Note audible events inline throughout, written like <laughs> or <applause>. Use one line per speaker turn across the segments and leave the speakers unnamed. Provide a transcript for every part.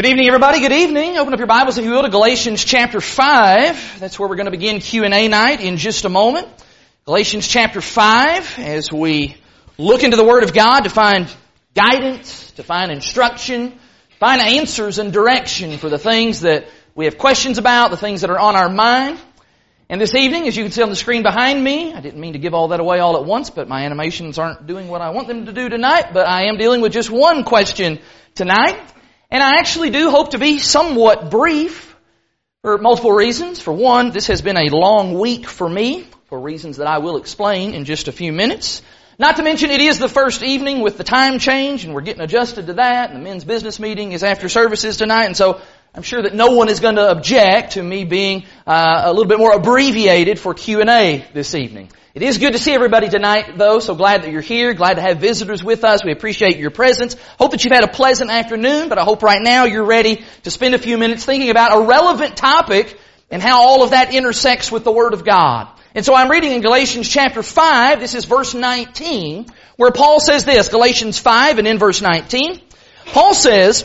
Good evening, everybody. Good evening. Open up your Bibles, if you will, to Galatians chapter 5. That's where we're going to begin Q&A night in just a moment. Galatians chapter 5, as we look into the Word of God to find guidance, to find instruction, find answers and direction for the things that we have questions about, the things that are on our mind. And this evening, as you can see on the screen behind me, I didn't mean to give all that away all at once, but my animations aren't doing what I want them to do tonight, but I am dealing with just one question tonight. And I actually do hope to be somewhat brief for multiple reasons. For one, this has been a long week for me for reasons that I will explain in just a few minutes. Not to mention it is the first evening with the time change and we're getting adjusted to that and the men's business meeting is after services tonight and so I'm sure that no one is going to object to me being uh, a little bit more abbreviated for Q&A this evening. It is good to see everybody tonight, though, so glad that you're here. Glad to have visitors with us. We appreciate your presence. Hope that you've had a pleasant afternoon, but I hope right now you're ready to spend a few minutes thinking about a relevant topic and how all of that intersects with the Word of God. And so I'm reading in Galatians chapter 5, this is verse 19, where Paul says this, Galatians 5 and in verse 19, Paul says,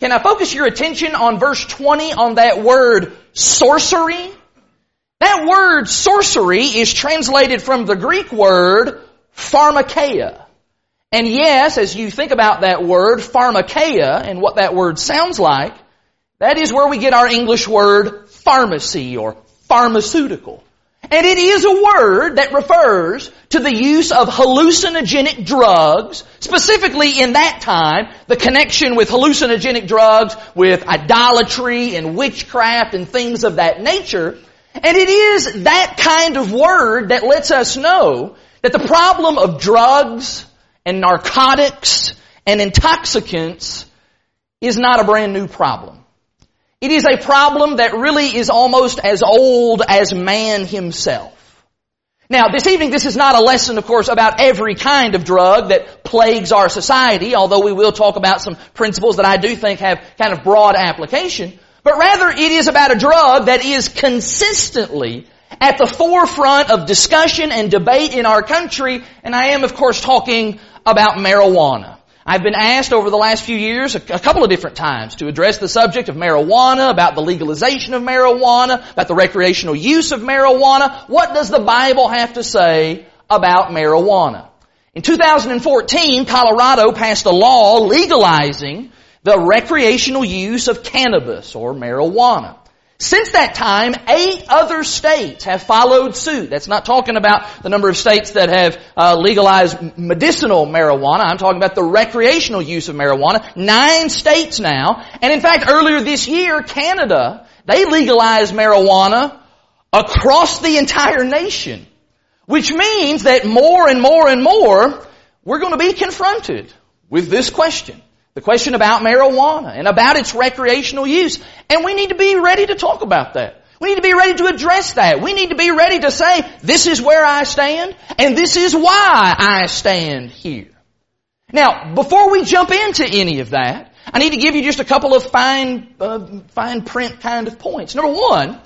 Can I focus your attention on verse 20 on that word sorcery? That word sorcery is translated from the Greek word pharmakeia. And yes, as you think about that word, pharmakeia, and what that word sounds like, that is where we get our English word pharmacy or pharmaceutical. And it is a word that refers to the use of hallucinogenic drugs, specifically in that time, the connection with hallucinogenic drugs with idolatry and witchcraft and things of that nature. And it is that kind of word that lets us know that the problem of drugs and narcotics and intoxicants is not a brand new problem. It is a problem that really is almost as old as man himself. Now, this evening, this is not a lesson, of course, about every kind of drug that plagues our society, although we will talk about some principles that I do think have kind of broad application. But rather, it is about a drug that is consistently at the forefront of discussion and debate in our country, and I am, of course, talking about marijuana. I've been asked over the last few years a, couple of different times to address the subject of marijuana, about the legalization of marijuana, about the recreational use of marijuana. What does the Bible have to say about marijuana? In 2014, Colorado passed a law legalizing the recreational use of cannabis or marijuana. Since that time, eight other states have followed suit. That's not talking about the number of states that have uh, legalized medicinal marijuana. I'm talking about the recreational use of marijuana. Nine states now. And in fact, earlier this year, Canada, they legalized marijuana across the entire nation. Which means that more and more and more, we're going to be confronted with this question. The question about marijuana and about its recreational use. And we need to be ready to talk about that. We need to be ready to address that. We need to be ready to say, this is where I stand, and this is why I stand here. Now, before we jump into any of that, I need to give you just a couple of fine, uh, fine print kind of points. Number one,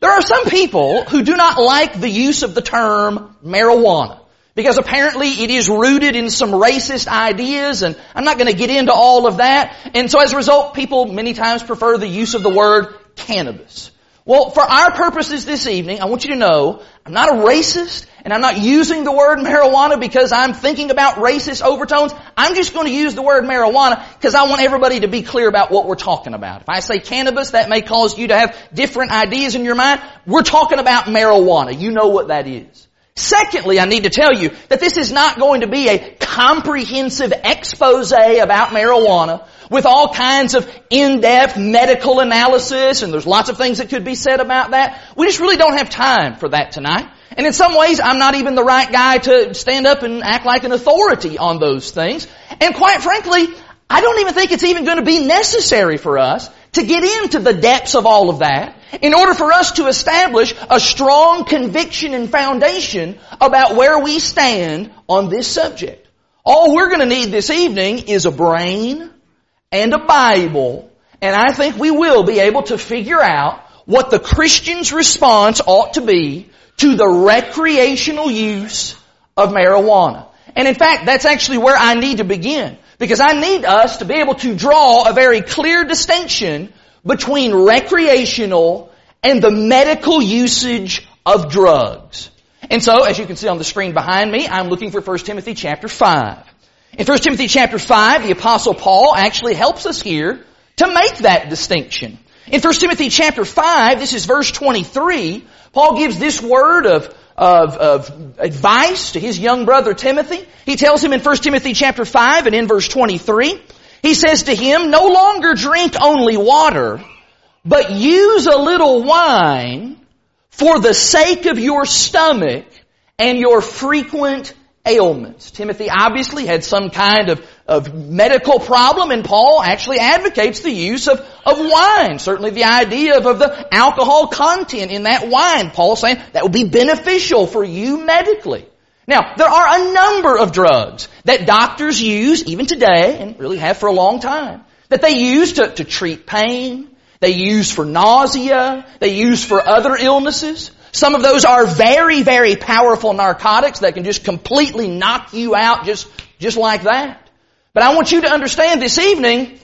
there are some people who do not like the use of the term marijuana. Because apparently it is rooted in some racist ideas and I'm not going to get into all of that. And so as a result, people many times prefer the use of the word cannabis. Well, for our purposes this evening, I want you to know I'm not a racist and I'm not using the word marijuana because I'm thinking about racist overtones. I'm just going to use the word marijuana because I want everybody to be clear about what we're talking about. If I say cannabis, that may cause you to have different ideas in your mind. We're talking about marijuana. You know what that is. Secondly, I need to tell you that this is not going to be a comprehensive expose about marijuana with all kinds of in-depth medical analysis and there's lots of things that could be said about that. We just really don't have time for that tonight. And in some ways, I'm not even the right guy to stand up and act like an authority on those things. And quite frankly, I don't even think it's even going to be necessary for us to get into the depths of all of that in order for us to establish a strong conviction and foundation about where we stand on this subject. All we're going to need this evening is a brain and a Bible, and I think we will be able to figure out what the Christian's response ought to be to the recreational use of marijuana. And in fact, that's actually where I need to begin. Because I need us to be able to draw a very clear distinction between recreational and the medical usage of drugs. And so, as you can see on the screen behind me, I'm looking for 1 Timothy chapter 5. In 1 Timothy chapter 5, the apostle Paul actually helps us here to make that distinction. In 1 Timothy chapter 5, this is verse 23, Paul gives this word of of, of advice to his young brother Timothy. He tells him in 1 Timothy chapter 5 and in verse 23, he says to him, no longer drink only water, but use a little wine for the sake of your stomach and your frequent ailments. Timothy obviously had some kind of, of medical problem and Paul actually advocates the use of, of wine. Certainly the idea of, of the alcohol content in that wine. Paul saying that would be beneficial for you medically. Now, there are a number of drugs that doctors use even today and really have for a long time that they use to, to treat pain, they use for nausea, they use for other illnesses. Some of those are very, very powerful narcotics that can just completely knock you out just, just like that. But I want you to understand this evening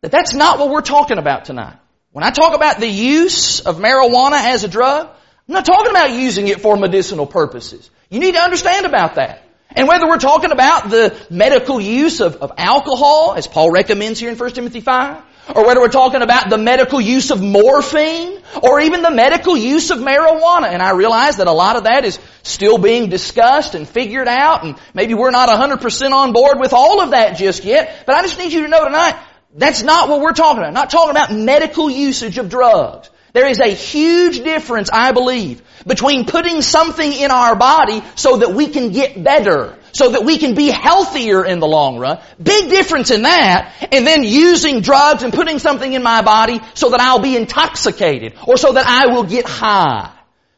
that that's not what we're talking about tonight. When I talk about the use of marijuana as a drug, I'm not talking about using it for medicinal purposes. You need to understand about that. And whether we're talking about the medical use of, of alcohol, as Paul recommends here in 1 Timothy 5, or whether we're talking about the medical use of morphine, or even the medical use of marijuana. And I realize that a lot of that is still being discussed and figured out, and maybe we're not 100% on board with all of that just yet, but I just need you to know tonight, that's not what we're talking about. I'm not talking about medical usage of drugs. There is a huge difference, I believe, between putting something in our body so that we can get better, so that we can be healthier in the long run. Big difference in that, and then using drugs and putting something in my body so that I'll be intoxicated, or so that I will get high.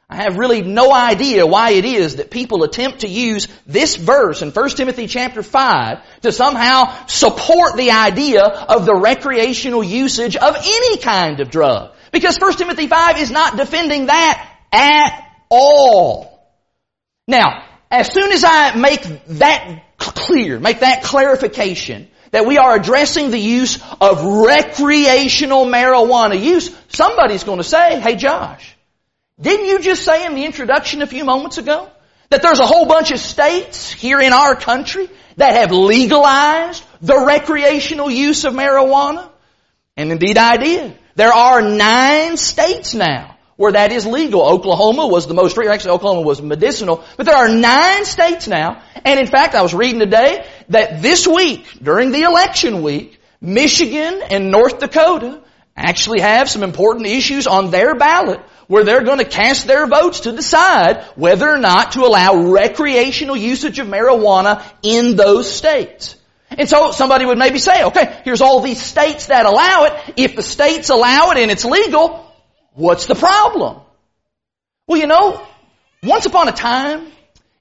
I have really no idea why it is that people attempt to use this verse in 1 Timothy chapter 5 to somehow support the idea of the recreational usage of any kind of drug. Because 1 Timothy 5 is not defending that at all. Now, as soon as I make that clear, make that clarification, that we are addressing the use of recreational marijuana use, somebody's going to say, hey Josh, didn't you just say in the introduction a few moments ago that there's a whole bunch of states here in our country that have legalized the recreational use of marijuana? And indeed I did. There are nine states now where that is legal. Oklahoma was the most, actually Oklahoma was medicinal, but there are nine states now. And in fact, I was reading today that this week, during the election week, Michigan and North Dakota actually have some important issues on their ballot where they're going to cast their votes to decide whether or not to allow recreational usage of marijuana in those states. And so somebody would maybe say, okay, here's all these states that allow it. If the states allow it and it's legal, what's the problem? Well, you know, once upon a time,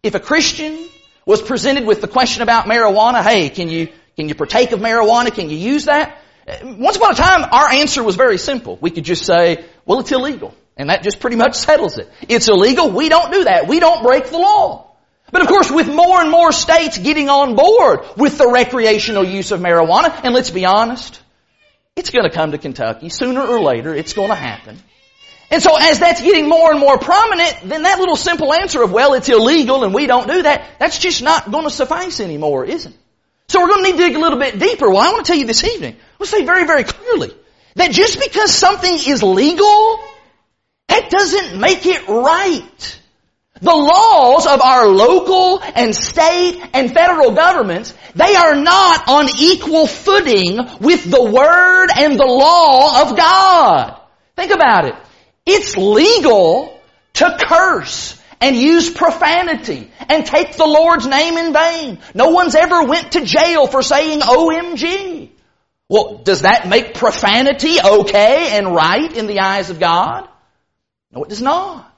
if a Christian was presented with the question about marijuana, hey, can you, can you partake of marijuana? Can you use that? Once upon a time, our answer was very simple. We could just say, well, it's illegal. And that just pretty much settles it. It's illegal. We don't do that. We don't break the law. But of course, with more and more states getting on board with the recreational use of marijuana, and let's be honest, it's going to come to Kentucky sooner or later. It's going to happen. And so as that's getting more and more prominent, then that little simple answer of, well, it's illegal and we don't do that, that's just not going to suffice anymore, is it? So we're going to need to dig a little bit deeper. Well, I want to tell you this evening, let's say very, very clearly, that just because something is legal, that doesn't make it right. The laws of our local and state and federal governments, they are not on equal footing with the Word and the law of God. Think about it. It's legal to curse and use profanity and take the Lord's name in vain. No one's ever went to jail for saying OMG. Well, does that make profanity okay and right in the eyes of God? No, it does not.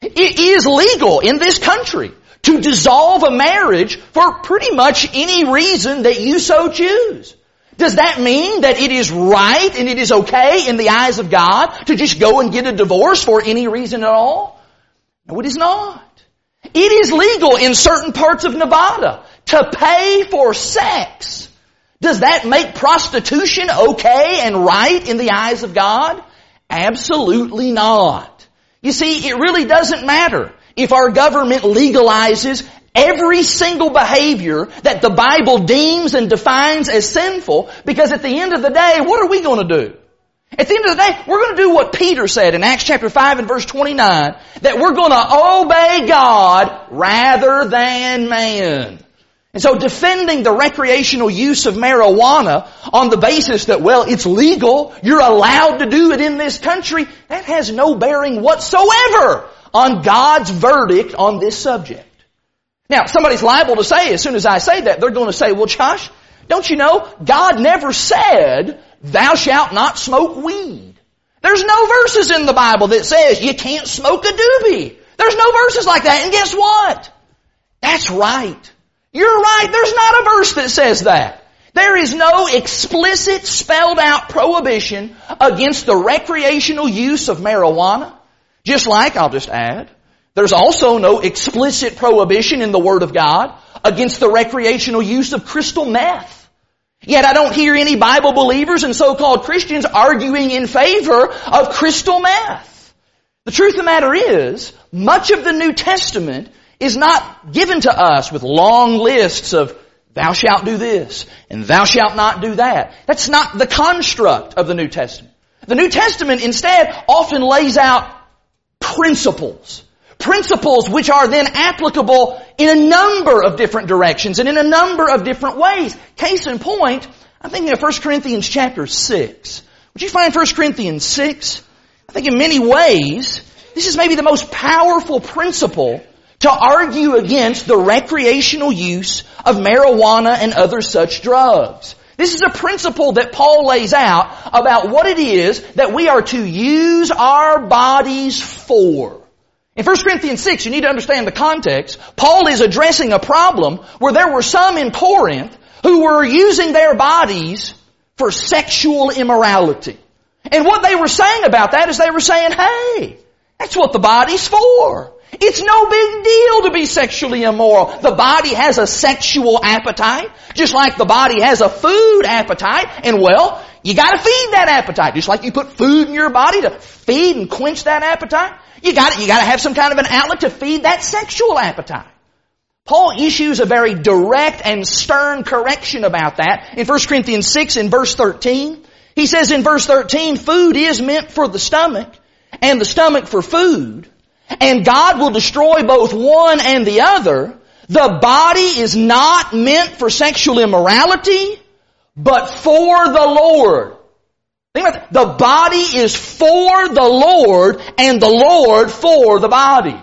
It is legal in this country to dissolve a marriage for pretty much any reason that you so choose. Does that mean that it is right and it is okay in the eyes of God to just go and get a divorce for any reason at all? No, it is not. It is legal in certain parts of Nevada to pay for sex. Does that make prostitution okay and right in the eyes of God? Absolutely not. You see, it really doesn't matter if our government legalizes every single behavior that the Bible deems and defines as sinful because at the end of the day, what are we going to do? At the end of the day, we're going to do what Peter said in Acts chapter 5 and verse 29, that we're going to obey God rather than man. And so defending the recreational use of marijuana on the basis that, well, it's legal, you're allowed to do it in this country, that has no bearing whatsoever on God's verdict on this subject. Now, somebody's liable to say, as soon as I say that, they're going to say, well, Josh, don't you know, God never said, thou shalt not smoke weed. There's no verses in the Bible that says you can't smoke a doobie. There's no verses like that. And guess what? That's right. You're right. There's not a verse that says that. There is no explicit spelled out prohibition against the recreational use of marijuana. Just like, I'll just add, there's also no explicit prohibition in the Word of God against the recreational use of crystal meth. Yet I don't hear any Bible believers and so-called Christians arguing in favor of crystal meth. The truth of the matter is, much of the New Testament is not given to us with long lists of thou shalt do this and thou shalt not do that. That's not the construct of the New Testament. The New Testament instead often lays out principles principles which are then applicable in a number of different directions and in a number of different ways. Case in point, I'm thinking of 1 Corinthians chapter 6. Would you find 1 Corinthians 6? I think in many ways, this is maybe the most powerful principle to argue against the recreational use of marijuana and other such drugs. This is a principle that Paul lays out about what it is that we are to use our bodies for. In 1 Corinthians 6, you need to understand the context. Paul is addressing a problem where there were some in Corinth who were using their bodies for sexual immorality. And what they were saying about that is they were saying, hey, that's what the body's for. It's no big deal to be sexually immoral. The body has a sexual appetite, just like the body has a food appetite, and well, you gotta feed that appetite, just like you put food in your body to feed and quench that appetite. You got to you got to have some kind of an outlet to feed that sexual appetite. Paul issues a very direct and stern correction about that in 1 Corinthians 6 in verse 13. He says in verse 13, food is meant for the stomach and the stomach for food, and God will destroy both one and the other. The body is not meant for sexual immorality, but for the Lord. Think about that. The body is for the Lord and the Lord for the body.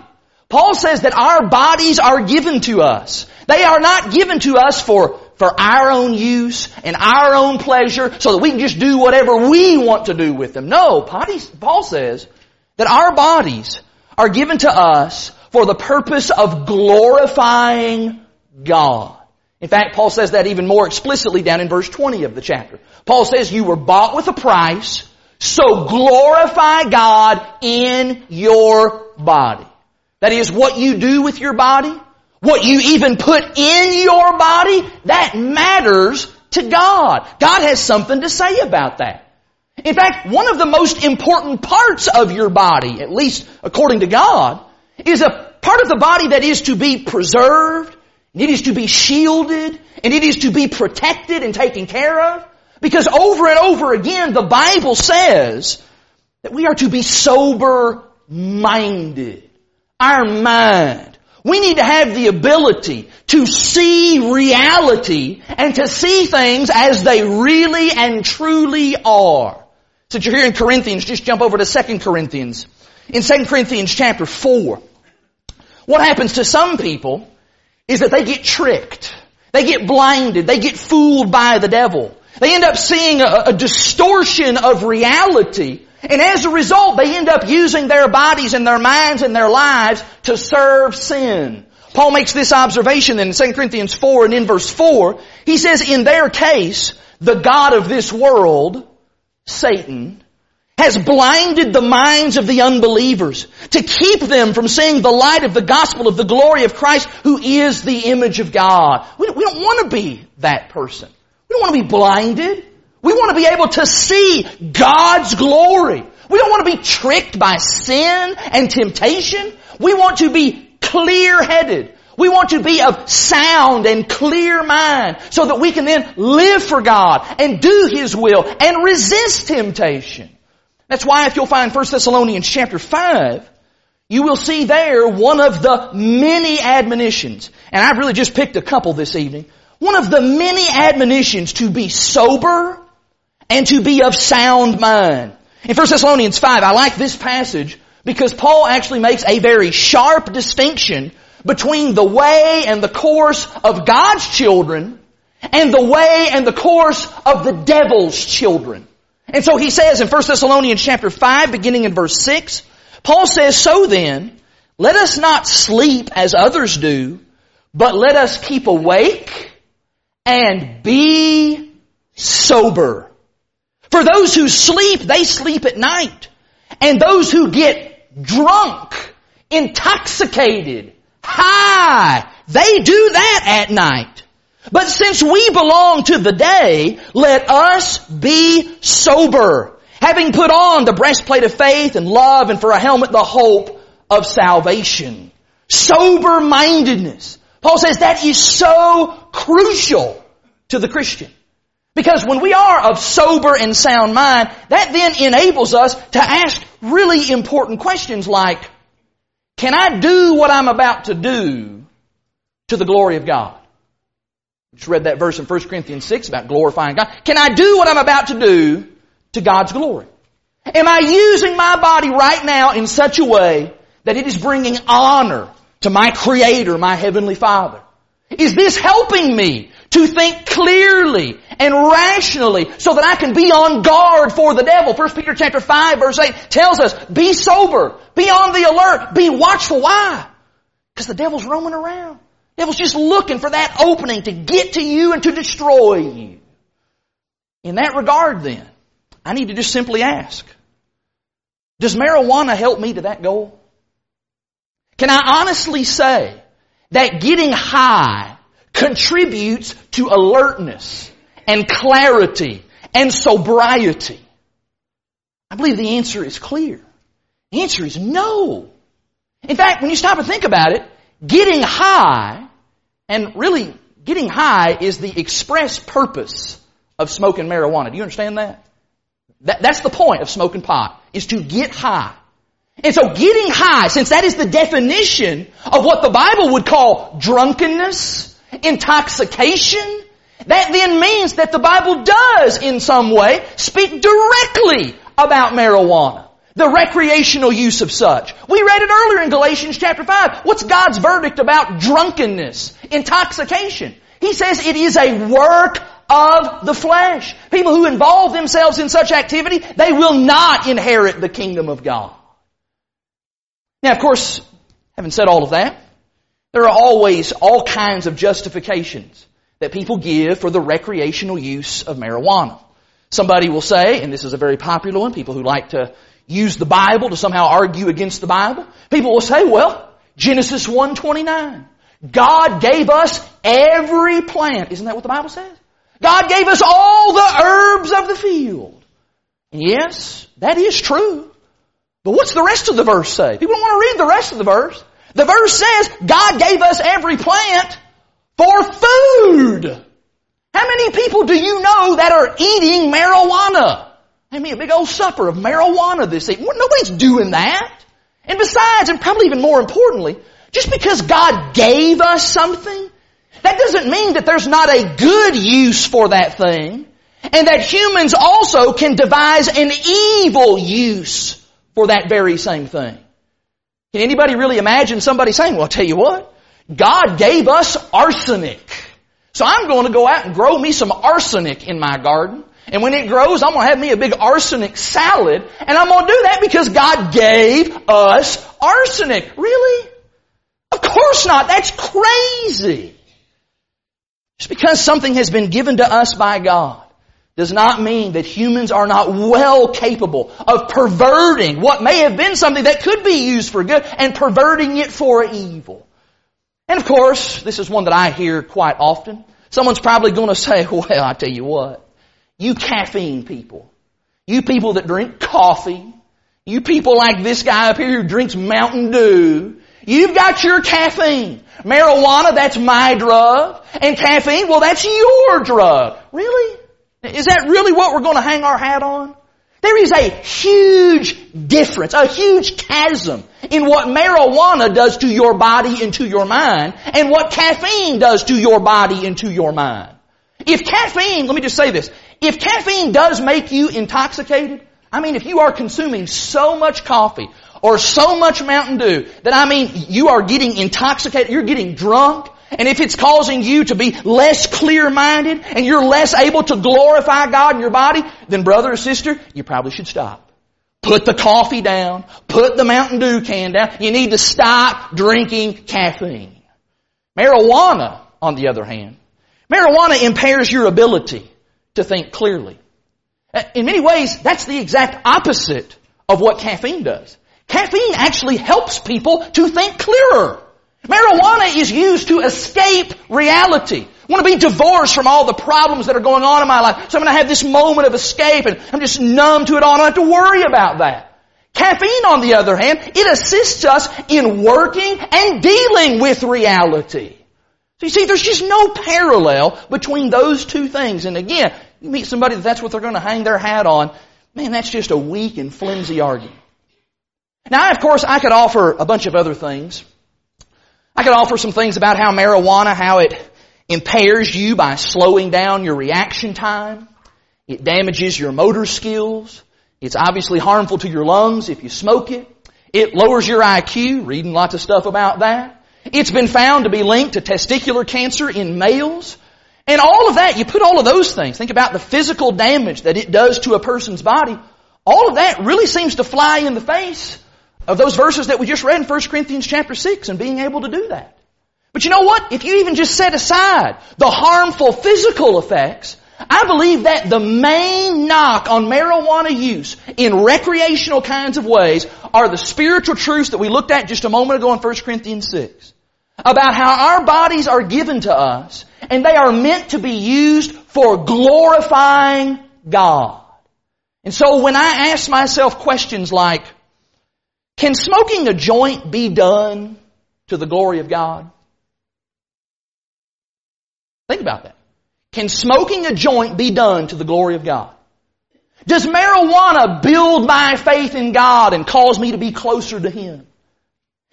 Paul says that our bodies are given to us. They are not given to us for, for our own use and our own pleasure so that we can just do whatever we want to do with them. No, Paul says that our bodies are given to us for the purpose of glorifying God. In fact, Paul says that even more explicitly down in verse 20 of the chapter. Paul says you were bought with a price, so glorify God in your body. That is what you do with your body, what you even put in your body, that matters to God. God has something to say about that. In fact, one of the most important parts of your body, at least according to God, is a part of the body that is to be preserved, and it is to be shielded and it is to be protected and taken care of. Because over and over again, the Bible says that we are to be sober minded. Our mind. We need to have the ability to see reality and to see things as they really and truly are. Since you're here in Corinthians, just jump over to 2 Corinthians. In 2 Corinthians chapter 4, what happens to some people is that they get tricked. They get blinded. They get fooled by the devil. They end up seeing a, a distortion of reality. And as a result, they end up using their bodies and their minds and their lives to serve sin. Paul makes this observation in 2 Corinthians 4 and in verse 4. He says, in their case, the God of this world, Satan, has blinded the minds of the unbelievers to keep them from seeing the light of the gospel of the glory of Christ who is the image of God. We don't, we don't want to be that person. We don't want to be blinded. We want to be able to see God's glory. We don't want to be tricked by sin and temptation. We want to be clear-headed. We want to be of sound and clear mind so that we can then live for God and do His will and resist temptation. That's why if you'll find 1 Thessalonians chapter 5, you will see there one of the many admonitions. And I've really just picked a couple this evening. One of the many admonitions to be sober and to be of sound mind. In 1 Thessalonians 5, I like this passage because Paul actually makes a very sharp distinction between the way and the course of God's children and the way and the course of the devil's children. And so he says in 1 Thessalonians chapter 5 beginning in verse 6, Paul says, So then, let us not sleep as others do, but let us keep awake and be sober. For those who sleep, they sleep at night. And those who get drunk, intoxicated, high, they do that at night. But since we belong to the day, let us be sober, having put on the breastplate of faith and love and for a helmet the hope of salvation. Sober mindedness. Paul says that is so crucial to the Christian. Because when we are of sober and sound mind, that then enables us to ask really important questions like, can I do what I'm about to do to the glory of God? Just read that verse in 1 Corinthians 6 about glorifying God. Can I do what I'm about to do to God's glory? Am I using my body right now in such a way that it is bringing honor to my Creator, my Heavenly Father? Is this helping me to think clearly and rationally so that I can be on guard for the devil. 1 Peter chapter 5 verse 8 tells us, be sober, be on the alert, be watchful. Why? Because the devil's roaming around. The devil's just looking for that opening to get to you and to destroy you. In that regard then, I need to just simply ask, does marijuana help me to that goal? Can I honestly say that getting high contributes to alertness and clarity and sobriety? I believe the answer is clear. The answer is no. In fact, when you stop and think about it, getting high, and really getting high is the express purpose of smoking marijuana. Do you understand that? that that's the point of smoking pot, is to get high. And so getting high, since that is the definition of what the Bible would call drunkenness, intoxication, that then means that the Bible does in some way speak directly about marijuana. The recreational use of such. We read it earlier in Galatians chapter 5. What's God's verdict about drunkenness, intoxication? He says it is a work of the flesh. People who involve themselves in such activity, they will not inherit the kingdom of God. Now, of course, having said all of that, there are always all kinds of justifications that people give for the recreational use of marijuana. Somebody will say, and this is a very popular one, people who like to use the Bible to somehow argue against the Bible, people will say, well, Genesis 1:29. God gave us every plant. Isn't that what the Bible says? God gave us all the herbs of the field. Yes, that is true. But what's the rest of the verse say? People don't want to read the rest of the verse. The verse says God gave us every plant for food. How many people do you know that are eating marijuana? I mean, a big old supper of marijuana this evening. Nobody's doing that. And besides, and probably even more importantly, just because God gave us something, that doesn't mean that there's not a good use for that thing, and that humans also can devise an evil use for that very same thing. Can anybody really imagine somebody saying, well, I'll tell you what, God gave us arsenic. So I'm going to go out and grow me some arsenic in my garden. And when it grows, I'm going to have me a big arsenic salad. And I'm going to do that because God gave us arsenic. Really? Of course not. That's crazy. It's because something has been given to us by God does not mean that humans are not well capable of perverting what may have been something that could be used for good and perverting it for evil. And of course, this is one that I hear quite often. Someone's probably going to say, <laughs> well, I tell you what, you caffeine people, you people that drink coffee, you people like this guy up here who drinks Mountain Dew, You've got your caffeine. Marijuana, that's my drug. And caffeine, well, that's your drug. Really? Is that really what we're going to hang our hat on? There is a huge difference, a huge chasm in what marijuana does to your body and to your mind and what caffeine does to your body and to your mind. If caffeine, let me just say this, if caffeine does make you intoxicated, I mean if you are consuming so much coffee or so much Mountain Dew that I mean you are getting intoxicated, you're getting drunk, and if it's causing you to be less clear-minded and you're less able to glorify God in your body, then brother or sister, you probably should stop. Put the coffee down. Put the Mountain Dew can down. You need to stop drinking caffeine. Marijuana, on the other hand, marijuana impairs your ability to think clearly. In many ways, that's the exact opposite of what caffeine does. Caffeine actually helps people to think clearer. Marijuana is used to escape reality. I want to be divorced from all the problems that are going on in my life. So I'm going to have this moment of escape and I'm just numb to it all. I don't have to worry about that. Caffeine, on the other hand, it assists us in working and dealing with reality. So you see, there's just no parallel between those two things. And again, you meet somebody that that's what they're going to hang their hat on. Man, that's just a weak and flimsy argument. Now, of course, I could offer a bunch of other things. I could offer some things about how marijuana, how it impairs you by slowing down your reaction time. It damages your motor skills. It's obviously harmful to your lungs if you smoke it. It lowers your IQ, reading lots of stuff about that. It's been found to be linked to testicular cancer in males. And all of that, you put all of those things, think about the physical damage that it does to a person's body. All of that really seems to fly in the face of those verses that we just read in 1 Corinthians chapter 6 and being able to do that. But you know what? If you even just set aside the harmful physical effects, I believe that the main knock on marijuana use in recreational kinds of ways are the spiritual truths that we looked at just a moment ago in 1 Corinthians 6. About how our bodies are given to us and they are meant to be used for glorifying God. And so when I ask myself questions like, can smoking a joint be done to the glory of God? Think about that. Can smoking a joint be done to the glory of God? Does marijuana build my faith in God and cause me to be closer to Him?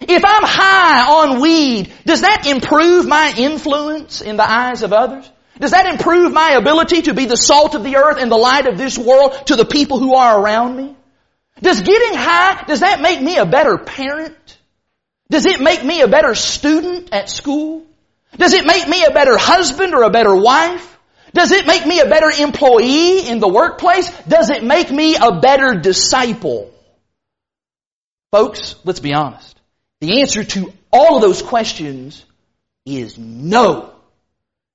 If I'm high on weed, does that improve my influence in the eyes of others? Does that improve my ability to be the salt of the earth and the light of this world to the people who are around me? Does getting high, does that make me a better parent? Does it make me a better student at school? Does it make me a better husband or a better wife? Does it make me a better employee in the workplace? Does it make me a better disciple? Folks, let's be honest. The answer to all of those questions is no.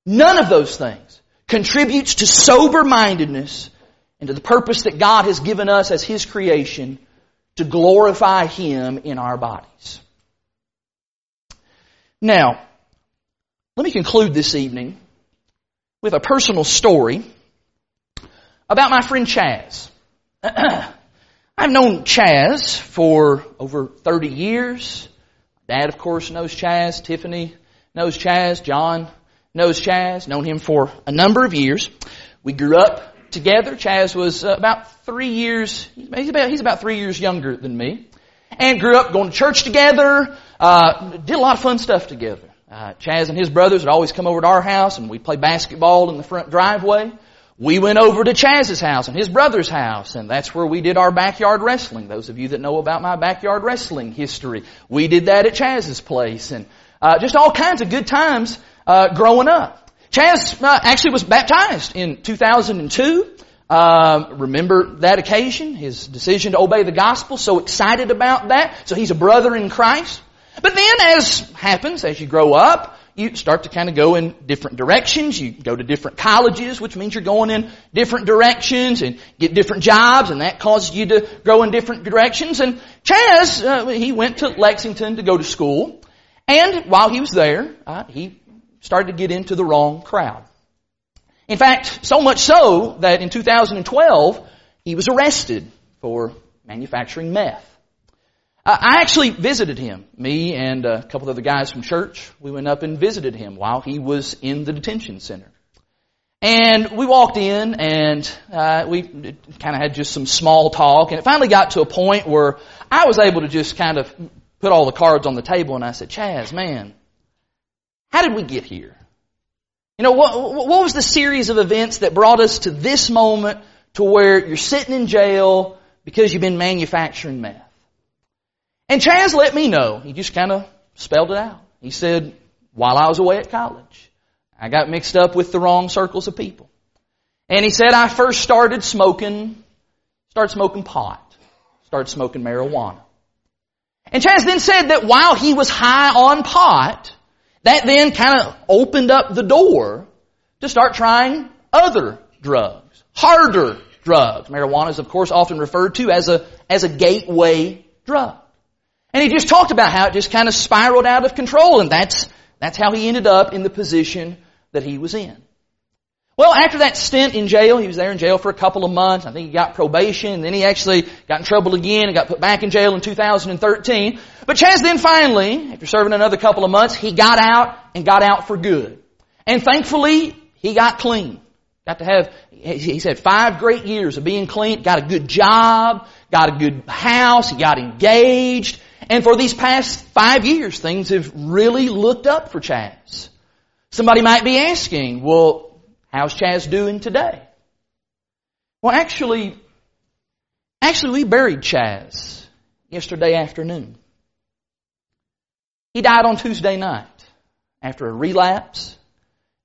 None of those things contributes to sober-mindedness and to the purpose that God has given us as His creation to glorify Him in our bodies. Now, let me conclude this evening with a personal story about my friend Chaz. <clears throat> I've known Chaz for over 30 years. Dad, of course, knows Chaz. Tiffany knows Chaz. John knows Chaz. Known him for a number of years. We grew up together. Chaz was uh, about three years, he's about, he's about three years younger than me. And grew up going to church together, uh, did a lot of fun stuff together. Uh, Chaz and his brothers would always come over to our house and we'd play basketball in the front driveway. We went over to Chaz's house and his brother's house, and that's where we did our backyard wrestling. Those of you that know about my backyard wrestling history, we did that at Chaz's place, and uh, just all kinds of good times uh, growing up. Chaz uh, actually was baptized in 2002. Um, remember that occasion, his decision to obey the gospel, so excited about that. So he's a brother in Christ. But then as happens, as you grow up, you start to kind of go in different directions. You go to different colleges, which means you're going in different directions and get different jobs, and that causes you to grow in different directions. And Chaz, uh, he went to Lexington to go to school, and while he was there, uh, he started to get into the wrong crowd. In fact, so much so that in 2012, he was arrested for manufacturing meth. I actually visited him. Me and a couple of other guys from church, we went up and visited him while he was in the detention center. And we walked in and uh, we kind of had just some small talk and it finally got to a point where I was able to just kind of put all the cards on the table and I said, Chaz, man, how did we get here? You know, what, what was the series of events that brought us to this moment to where you're sitting in jail because you've been manufacturing meth? And Chaz let me know. He just kind of spelled it out. He said, while I was away at college, I got mixed up with the wrong circles of people. And he said, I first started smoking, started smoking pot, started smoking marijuana. And Chaz then said that while he was high on pot, that then kind of opened up the door to start trying other drugs, harder drugs. Marijuana is of course often referred to as a, as a gateway drug. And he just talked about how it just kind of spiraled out of control and that's, that's how he ended up in the position that he was in. Well, after that stint in jail, he was there in jail for a couple of months. I think he got probation, and then he actually got in trouble again and got put back in jail in 2013. But Chaz then finally, after serving another couple of months, he got out and got out for good. And thankfully, he got clean. Got to have, he said five great years of being clean, got a good job, got a good house, he got engaged, and for these past five years, things have really looked up for Chaz. Somebody might be asking, well, How's Chaz doing today? Well, actually, actually we buried Chaz yesterday afternoon. He died on Tuesday night after a relapse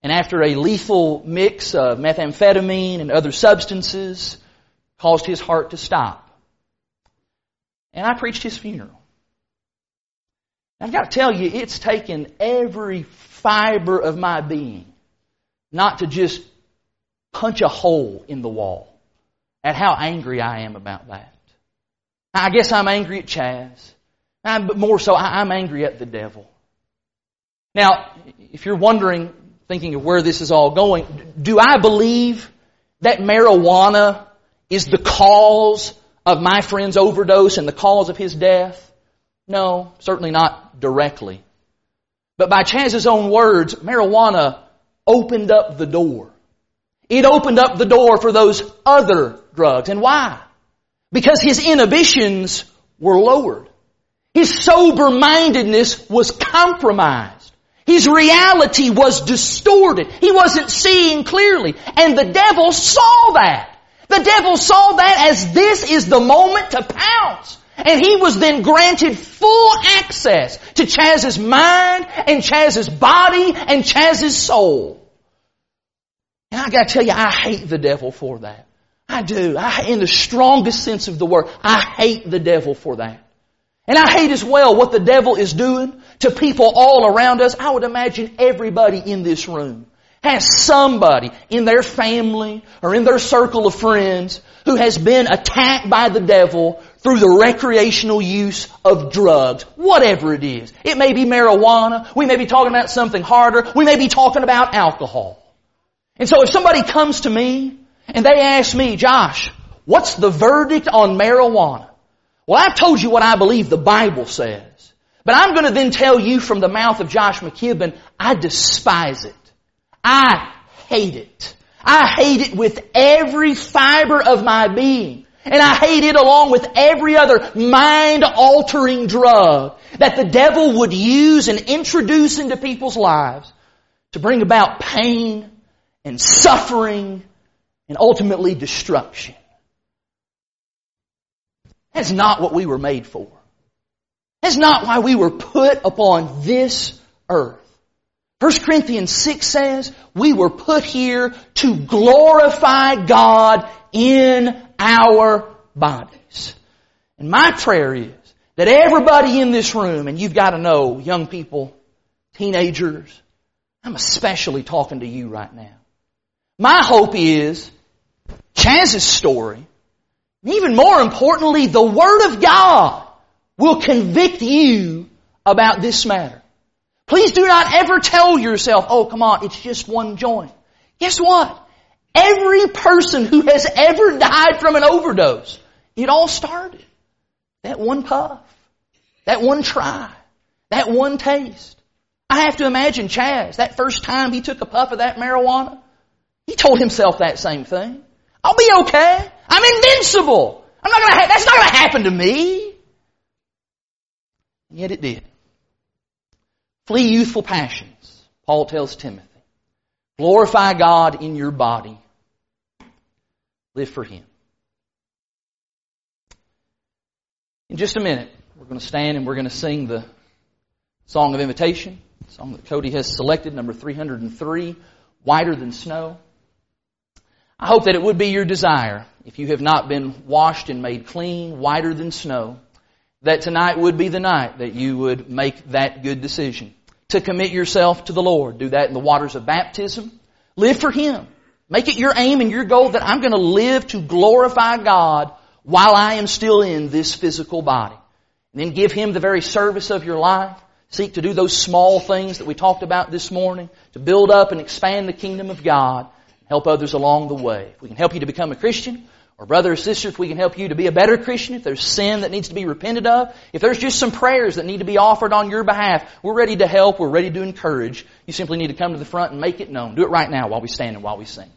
and after a lethal mix of methamphetamine and other substances caused his heart to stop. And I preached his funeral. I've got to tell you, it's taken every fiber of my being not to just punch a hole in the wall at how angry I am about that. I guess I'm angry at Chaz. but more so, I'm angry at the devil. Now, if you're wondering, thinking of where this is all going, do I believe that marijuana is the cause of my friend's overdose and the cause of his death? No, certainly not directly. But by Chaz's own words, marijuana opened up the door. It opened up the door for those other drugs. And why? Because his inhibitions were lowered. His sober-mindedness was compromised. His reality was distorted. He wasn't seeing clearly. And the devil saw that. The devil saw that as this is the moment to pounce. And he was then granted full access to Chaz's mind and Chaz's body and Chaz's soul. And I gotta tell you, I hate the devil for that. I do. I, in the strongest sense of the word, I hate the devil for that. And I hate as well what the devil is doing to people all around us. I would imagine everybody in this room has somebody in their family or in their circle of friends who has been attacked by the devil through the recreational use of drugs, whatever it is. It may be marijuana. We may be talking about something harder. We may be talking about alcohol. And so if somebody comes to me and they ask me, Josh, what's the verdict on marijuana? Well, I've told you what I believe the Bible says. But I'm going to then tell you from the mouth of Josh McKibben, I despise it. I hate it. I hate it with every fiber of my being. And I hate it along with every other mind altering drug that the devil would use and introduce into people's lives to bring about pain and suffering and ultimately destruction. That's not what we were made for. That's not why we were put upon this earth. 1 Corinthians 6 says, we were put here to glorify God in our bodies. And my prayer is that everybody in this room, and you've got to know, young people, teenagers, I'm especially talking to you right now. My hope is Chaz's story, and even more importantly, the Word of God will convict you about this matter. Please do not ever tell yourself, oh come on, it's just one joint. Guess what? Every person who has ever died from an overdose, it all started. That one puff. That one try. That one taste. I have to imagine Chaz, that first time he took a puff of that marijuana, he told himself that same thing. I'll be okay. I'm invincible. I'm not gonna ha- that's not gonna happen to me. Yet it did. Flee youthful passions, Paul tells Timothy. Glorify God in your body. Live for Him. In just a minute, we're going to stand and we're going to sing the song of invitation, song that Cody has selected, number 303, Whiter Than Snow. I hope that it would be your desire, if you have not been washed and made clean, whiter than snow, that tonight would be the night that you would make that good decision to commit yourself to the Lord. Do that in the waters of baptism. Live for Him. Make it your aim and your goal that I'm going to live to glorify God while I am still in this physical body. And then give Him the very service of your life. Seek to do those small things that we talked about this morning to build up and expand the kingdom of God. Help others along the way. If we can help you to become a Christian, or brother or sister, if we can help you to be a better Christian, if there's sin that needs to be repented of, if there's just some prayers that need to be offered on your behalf, we're ready to help, we're ready to encourage. You simply need to come to the front and make it known. Do it right now while we stand and while we sing.